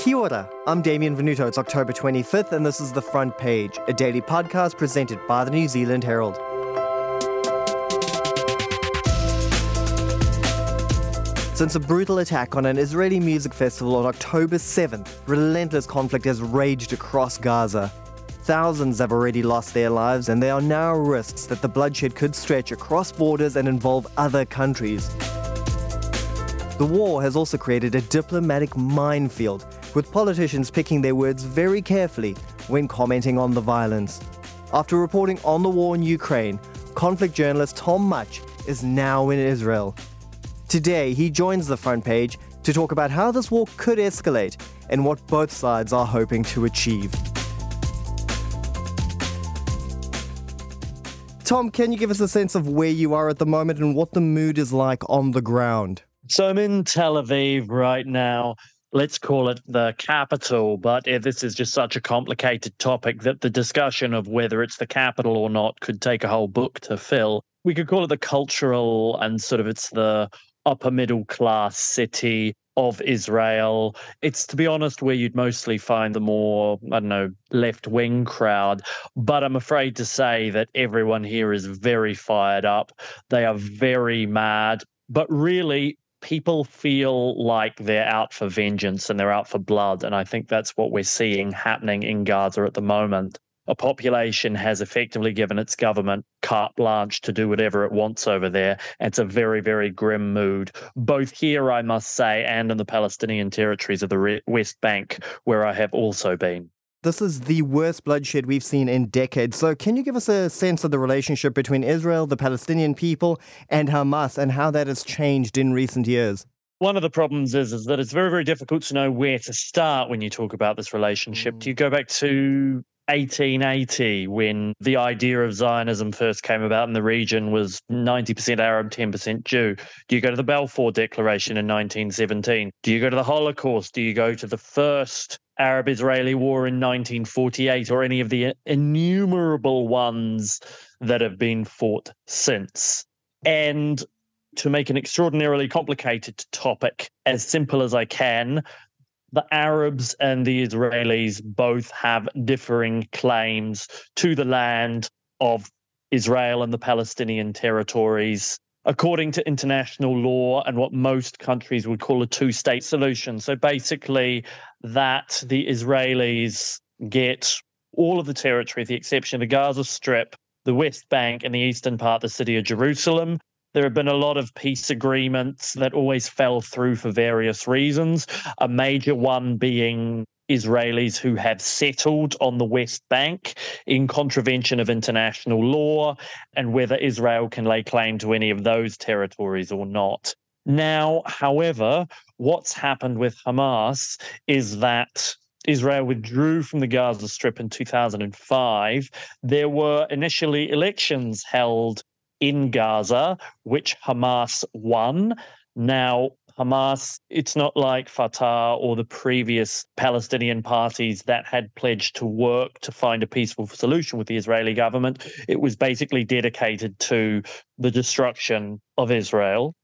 Kia ora, I'm Damien Venuto. It's October 25th, and this is The Front Page, a daily podcast presented by the New Zealand Herald. Since a brutal attack on an Israeli music festival on October 7th, relentless conflict has raged across Gaza. Thousands have already lost their lives, and there are now risks that the bloodshed could stretch across borders and involve other countries. The war has also created a diplomatic minefield, with politicians picking their words very carefully when commenting on the violence. After reporting on the war in Ukraine, conflict journalist Tom Mutch is now in Israel. Today, he joins the front page to talk about how this war could escalate and what both sides are hoping to achieve. Tom, can you give us a sense of where you are at the moment and what the mood is like on the ground? So I'm in Tel Aviv right now. Let's call it the capital, but eh, this is just such a complicated topic that the discussion of whether it's the capital or not could take a whole book to fill. We could call it the cultural and sort of it's the upper middle class city of Israel. It's, to be honest, where you'd mostly find the more, I don't know, left wing crowd. But I'm afraid to say that everyone here is very fired up. They are very mad. But really, people feel like they're out for vengeance and they're out for blood. And I think that's what we're seeing happening in Gaza at the moment a population has effectively given its government carte blanche to do whatever it wants over there. It's a very, very grim mood, both here, I must say, and in the Palestinian territories of the West Bank, where I have also been. This is the worst bloodshed we've seen in decades. So, can you give us a sense of the relationship between Israel, the Palestinian people, and Hamas, and how that has changed in recent years? One of the problems is, is that it's very, very difficult to know where to start when you talk about this relationship. Do you go back to 1880 when the idea of Zionism first came about in the region was 90% Arab, 10% Jew? Do you go to the Balfour Declaration in 1917? Do you go to the Holocaust? Do you go to the first Arab Israeli war in 1948 or any of the innumerable ones that have been fought since? And to make an extraordinarily complicated topic as simple as I can, the Arabs and the Israelis both have differing claims to the land of Israel and the Palestinian territories, according to international law and what most countries would call a two state solution. So basically, that the Israelis get all of the territory, with the exception of the Gaza Strip, the West Bank, and the eastern part, the city of Jerusalem, there have been a lot of peace agreements that always fell through for various reasons. A major one being Israelis who have settled on the West Bank in contravention of international law, and whether Israel can lay claim to any of those territories or not. Now, however, what's happened with Hamas is that Israel withdrew from the Gaza Strip in 2005. There were initially elections held in Gaza, which Hamas won. Now, Hamas, it's not like Fatah or the previous Palestinian parties that had pledged to work to find a peaceful solution with the Israeli government. It was basically dedicated to the destruction of Israel.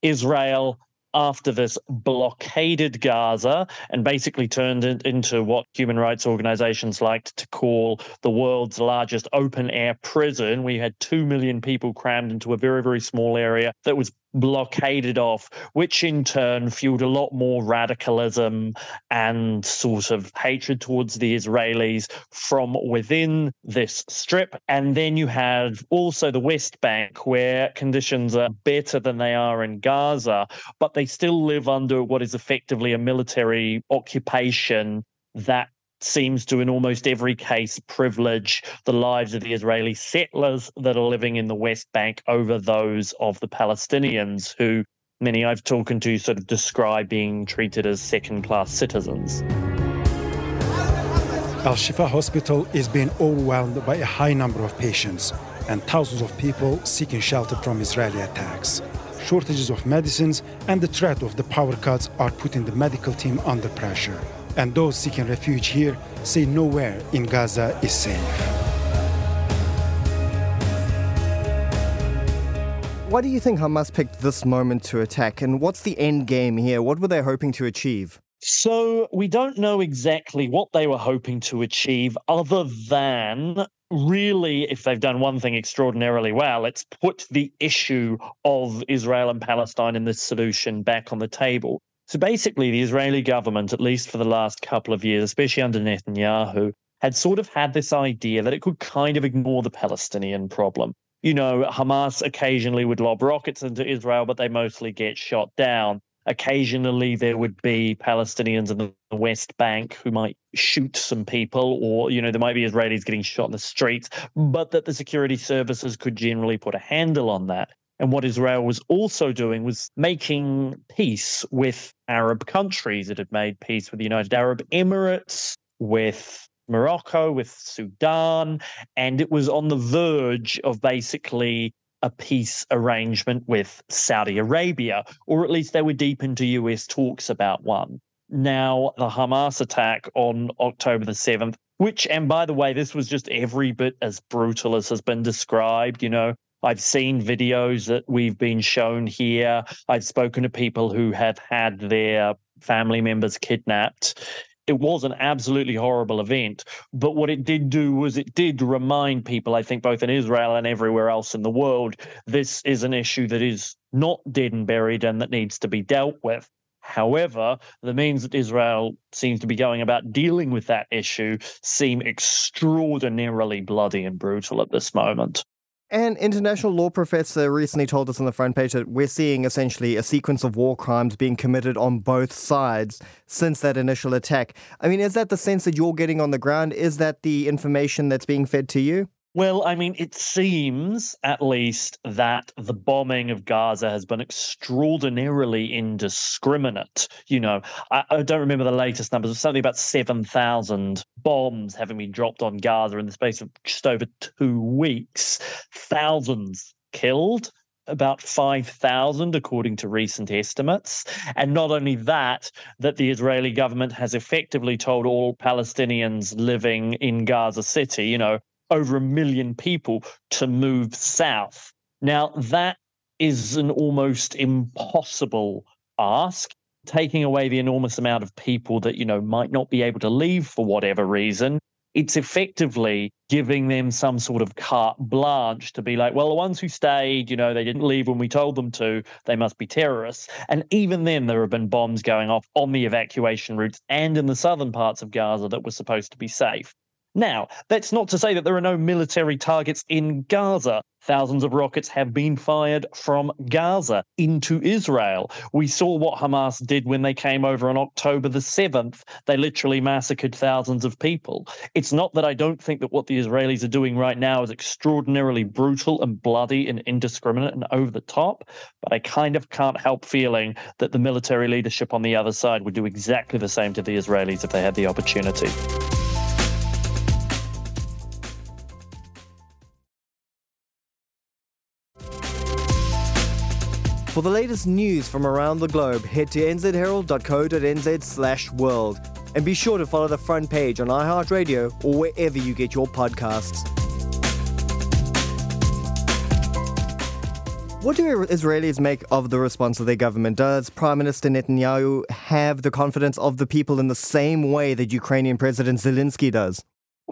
Israel after this blockaded Gaza and basically turned it into what human rights organizations liked to call the world's largest open air prison. We had 2 million people crammed into a very, very small area that was blockaded off, which in turn fueled a lot more radicalism and sort of hatred towards the Israelis from within this strip. And then you had also the West Bank, where conditions are better than they are in Gaza, but they still live under what is effectively a military occupation that seems to, in almost every case, privilege the lives of the Israeli settlers that are living in the West Bank over those of the Palestinians, who many I've talked to sort of describe being treated as second class citizens. Al Shifa Hospital is being overwhelmed by a high number of patients and thousands of people seeking shelter from Israeli attacks. Shortages of medicines and the threat of the power cuts are putting the medical team under pressure and those seeking refuge here say nowhere in Gaza is safe. Why do you think Hamas picked this moment to attack? And what's the end game here? What were they hoping to achieve? So we don't know exactly what they were hoping to achieve, other than really, if they've done one thing extraordinarily well, it's put the issue of Israel and Palestine in this solution back on the table. So basically, the Israeli government, at least for the last couple of years, especially under Netanyahu, had sort of had this idea that it could kind of ignore the Palestinian problem. You know, Hamas occasionally would lob rockets into Israel, but they mostly get shot down. Occasionally, there would be Palestinians in the West Bank who might shoot some people, or, you know, there might be Israelis getting shot in the streets, but that the security services could generally put a handle on that. And what Israel was also doing was making peace with Arab countries. It had made peace with the United Arab Emirates, with Morocco, with Sudan, and it was on the verge of basically a peace arrangement with Saudi Arabia, or at least they were deep into US talks about one. Now, the Hamas attack on October the 7th, which, and by the way, this was just every bit as brutal as has been described. You know, I've seen videos that we've been shown here. I've spoken to people who have had their family members kidnapped it was an absolutely horrible event. But what it did do was it did remind people, I think, both in Israel and everywhere else in the world, this is an issue that is not dead and buried and that needs to be dealt with. However, the means that Israel seems to be going about dealing with that issue seem extraordinarily bloody and brutal at this moment. An international law professor recently told us on the front page that we're seeing essentially a sequence of war crimes being committed on both sides since that initial attack. I mean, is that the sense that you're getting on the ground? Is that the information that's being fed to you? Well, I mean, it seems at least that the bombing of Gaza has been extraordinarily indiscriminate. You know, I, I don't remember the latest numbers, but something about 7,000 bombs having been dropped on Gaza in the space of just over two weeks, thousands killed about 5,000, according to recent estimates. And not only that, that the Israeli government has effectively told all Palestinians living in Gaza City, you know, over a million people to move south. Now, that is an almost impossible ask taking away the enormous amount of people that you know might not be able to leave for whatever reason. It's effectively giving them some sort of carte blanche to be like well the ones who stayed you know they didn't leave when we told them to. They must be terrorists. And even then there have been bombs going off on the evacuation routes and in the southern parts of gaza that were supposed to be safe now, that's not to say that there are no military targets in Gaza. Thousands of rockets have been fired from Gaza into Israel. We saw what Hamas did when they came over on October the 7th. They literally massacred thousands of people. It's not that I don't think that what the Israelis are doing right now is extraordinarily brutal and bloody and indiscriminate and over the top, but I kind of can't help feeling that the military leadership on the other side would do exactly the same to the Israelis if they had the opportunity. For the latest news from around the globe, head to nzherald.co.nz slash world. And be sure to follow the front page on iHeartRadio or wherever you get your podcasts. What do Israelis make of the response of their government? Does Prime Minister Netanyahu have the confidence of the people in the same way that Ukrainian President Zelensky does?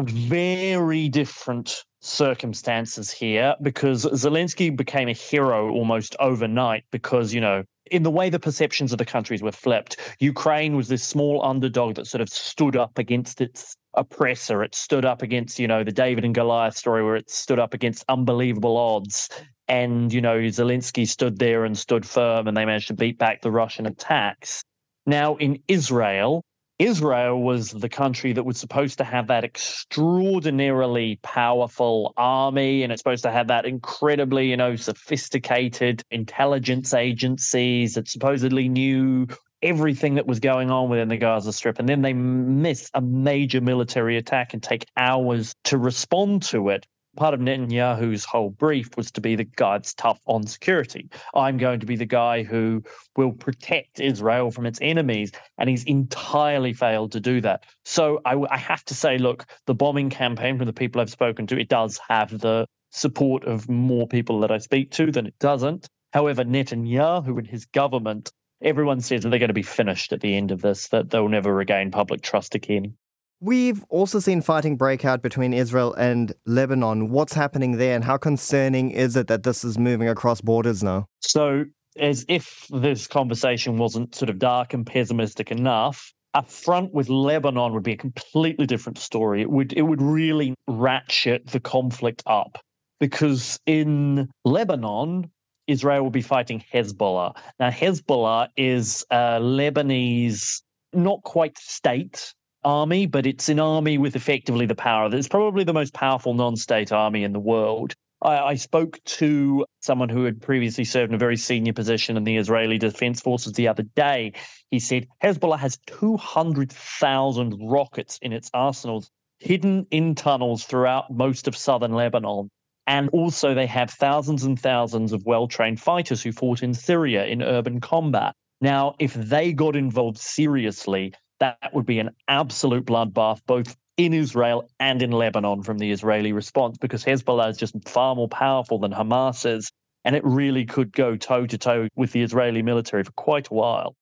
Very different circumstances here because Zelensky became a hero almost overnight because, you know, in the way the perceptions of the countries were flipped, Ukraine was this small underdog that sort of stood up against its oppressor. It stood up against, you know, the David and Goliath story where it stood up against unbelievable odds. And, you know, Zelensky stood there and stood firm and they managed to beat back the Russian attacks. Now, in Israel, Israel was the country that was supposed to have that extraordinarily powerful army, and it's supposed to have that incredibly, you know, sophisticated intelligence agencies that supposedly knew everything that was going on within the Gaza Strip. And then they miss a major military attack and take hours to respond to it part of Netanyahu's whole brief was to be the guy that's tough on security. I'm going to be the guy who will protect Israel from its enemies. And he's entirely failed to do that. So I, I have to say, look, the bombing campaign from the people I've spoken to, it does have the support of more people that I speak to than it doesn't. However, Netanyahu and his government everyone says that they're going to be finished at the end of this, that they'll never regain public trust again. We've also seen fighting break out between Israel and Lebanon. What's happening there, and how concerning is it that this is moving across borders now? So, as if this conversation wasn't sort of dark and pessimistic enough, a front with Lebanon would be a completely different story. It would it would really ratchet the conflict up because in Lebanon, Israel will be fighting Hezbollah. Now, Hezbollah is a Lebanese, not quite state army, but it's an army with effectively the power. It's probably the most powerful non state army in the world. I, I, spoke to someone who had previously served in a very senior position in the Israeli Defense Forces the other day. He said Hezbollah has 200,000 rockets in its arsenals, hidden in tunnels throughout most of southern Lebanon. And also, they have thousands and thousands of well trained fighters who fought in Syria in urban combat. Now, if they got involved seriously, that would be an absolute bloodbath, both in Israel and in Lebanon from the Israeli response, because Hezbollah is just far more powerful than Hamas is. And it really could go toe to toe with the Israeli military for quite a while.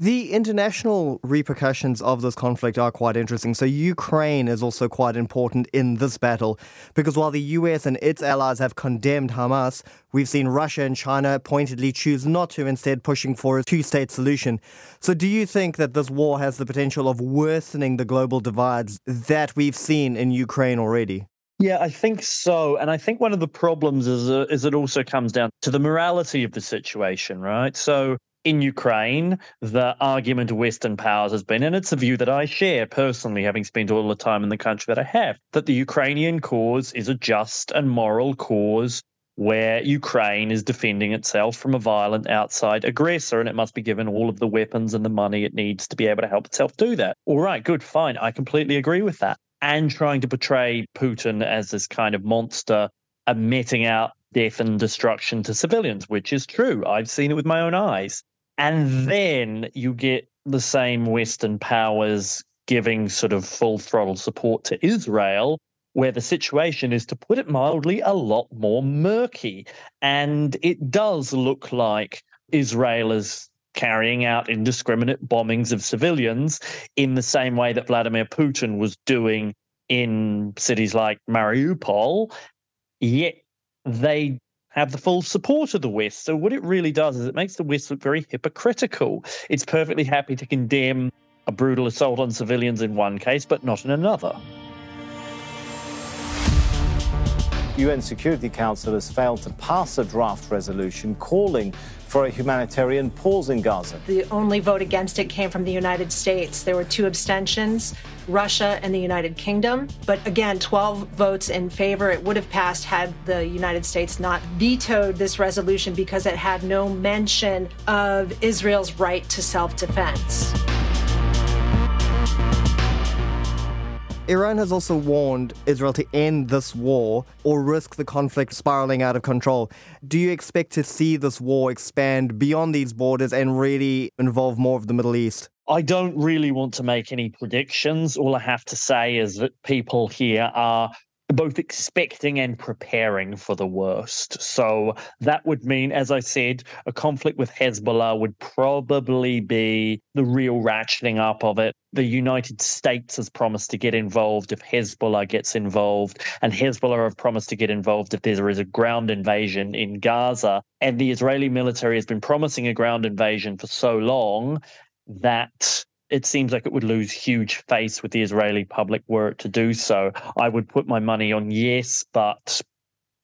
The international repercussions of this conflict are quite interesting. So, Ukraine is also quite important in this battle because while the US and its allies have condemned Hamas, we've seen Russia and China pointedly choose not to, instead, pushing for a two state solution. So, do you think that this war has the potential of worsening the global divides that we've seen in Ukraine already? Yeah, I think so. And I think one of the problems is, uh, is it also comes down to the morality of the situation, right? So, in Ukraine, the argument of Western powers has been, and it's a view that I share personally, having spent all the time in the country that I have, that the Ukrainian cause is a just and moral cause where Ukraine is defending itself from a violent outside aggressor, and it must be given all of the weapons and the money it needs to be able to help itself do that. All right, good, fine. I completely agree with that. And trying to portray Putin as this kind of monster uh, emitting out death and destruction to civilians, which is true. I've seen it with my own eyes. And then you get the same Western powers giving sort of full throttle support to Israel, where the situation is, to put it mildly, a lot more murky. And it does look like Israel is carrying out indiscriminate bombings of civilians in the same way that Vladimir Putin was doing in cities like Mariupol. Yet they have the full support of the West. So what it really does is it makes the West look very hypocritical. It's perfectly happy to condemn a brutal assault on civilians in one case, but not in another. UN Security Council has failed to pass a draft resolution calling for a humanitarian pause in Gaza. The only vote against it came from the United States. There were two abstentions, Russia and the United Kingdom. But again, 12 votes in favor. It would have passed had the United States not vetoed this resolution because it had no mention of Israel's right to self defense. Iran has also warned Israel to end this war or risk the conflict spiraling out of control. Do you expect to see this war expand beyond these borders and really involve more of the Middle East? I don't really want to make any predictions. All I have to say is that people here are both expecting and preparing for the worst. So that would mean, as I said, a conflict with Hezbollah would probably be the real ratcheting up of it. The United States has promised to get involved if Hezbollah gets involved, and Hezbollah have promised to get involved if there is a ground invasion in Gaza. And the Israeli military has been promising a ground invasion for so long that it seems like it would lose huge face with the Israeli public were it to do so. I would put my money on yes, but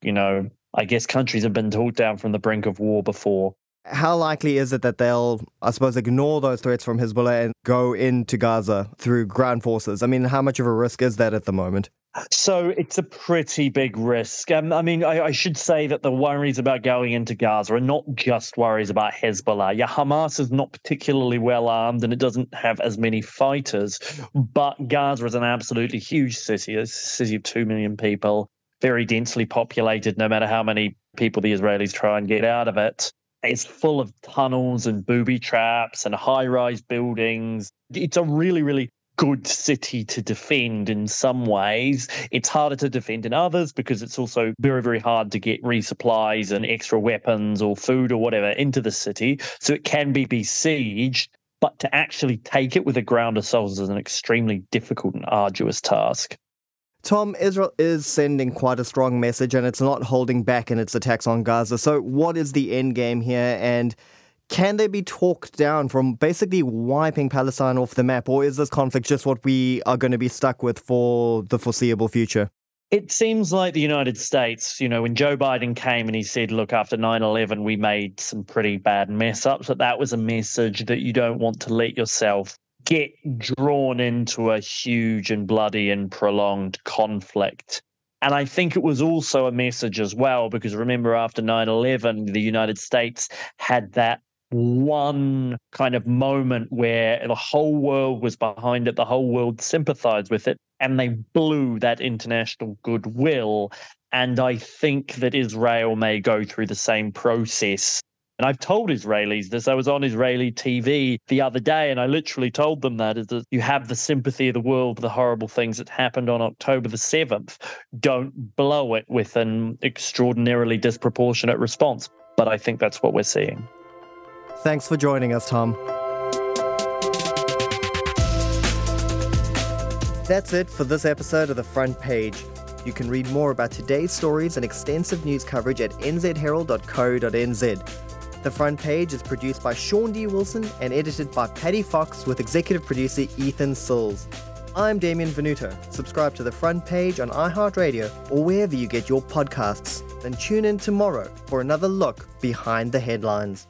you know, I guess countries have been talked down from the brink of war before. How likely is it that they'll, I suppose, ignore those threats from Hezbollah and go into Gaza through ground forces? I mean, how much of a risk is that at the moment? So it's a pretty big risk. Um, I mean, I, I, should say that the worries about going into Gaza are not just worries about Hezbollah. Yeah, Hamas is not particularly well armed and it doesn't have as many fighters, but Gaza is an absolutely huge city, a city of 2 million people, very densely populated, no matter how many people the Israelis try and get out of it. It's full of tunnels and booby traps and high rise buildings. It's a really, really good city to defend in some ways. It's harder to defend in others because it's also very, very hard to get resupplies and extra weapons or food or whatever into the city. So it can be besieged. But to actually take it with a ground assault is an extremely difficult and arduous task. Tom, Israel is sending quite a strong message and it's not holding back in its attacks on Gaza. So, what is the end game here? And can they be talked down from basically wiping Palestine off the map, or is this conflict just what we are going to be stuck with for the foreseeable future? It seems like the United States, you know, when Joe Biden came and he said, look, after 9 11, we made some pretty bad mess ups, but that was a message that you don't want to let yourself get drawn into a huge and bloody and prolonged conflict. And I think it was also a message as well, because remember, after 9 11, the United States had that one kind of moment where the whole world was behind it, the whole world sympathized with it, and they blew that international goodwill. And I think that Israel may go through the same process. And I've told Israelis this. I was on Israeli TV the other day, and I literally told them that is that you have the sympathy of the world for the horrible things that happened on October the 7th. Don't blow it with an extraordinarily disproportionate response. But I think that's what we're seeing. Thanks for joining us, Tom. That's it for this episode of The Front Page. You can read more about today's stories and extensive news coverage at nzherald.co.nz. The Front Page is produced by Shaun D. Wilson and edited by Paddy Fox with executive producer Ethan Sills. I'm Damien Venuto. Subscribe to The Front Page on iHeartRadio or wherever you get your podcasts. And tune in tomorrow for another look behind the headlines.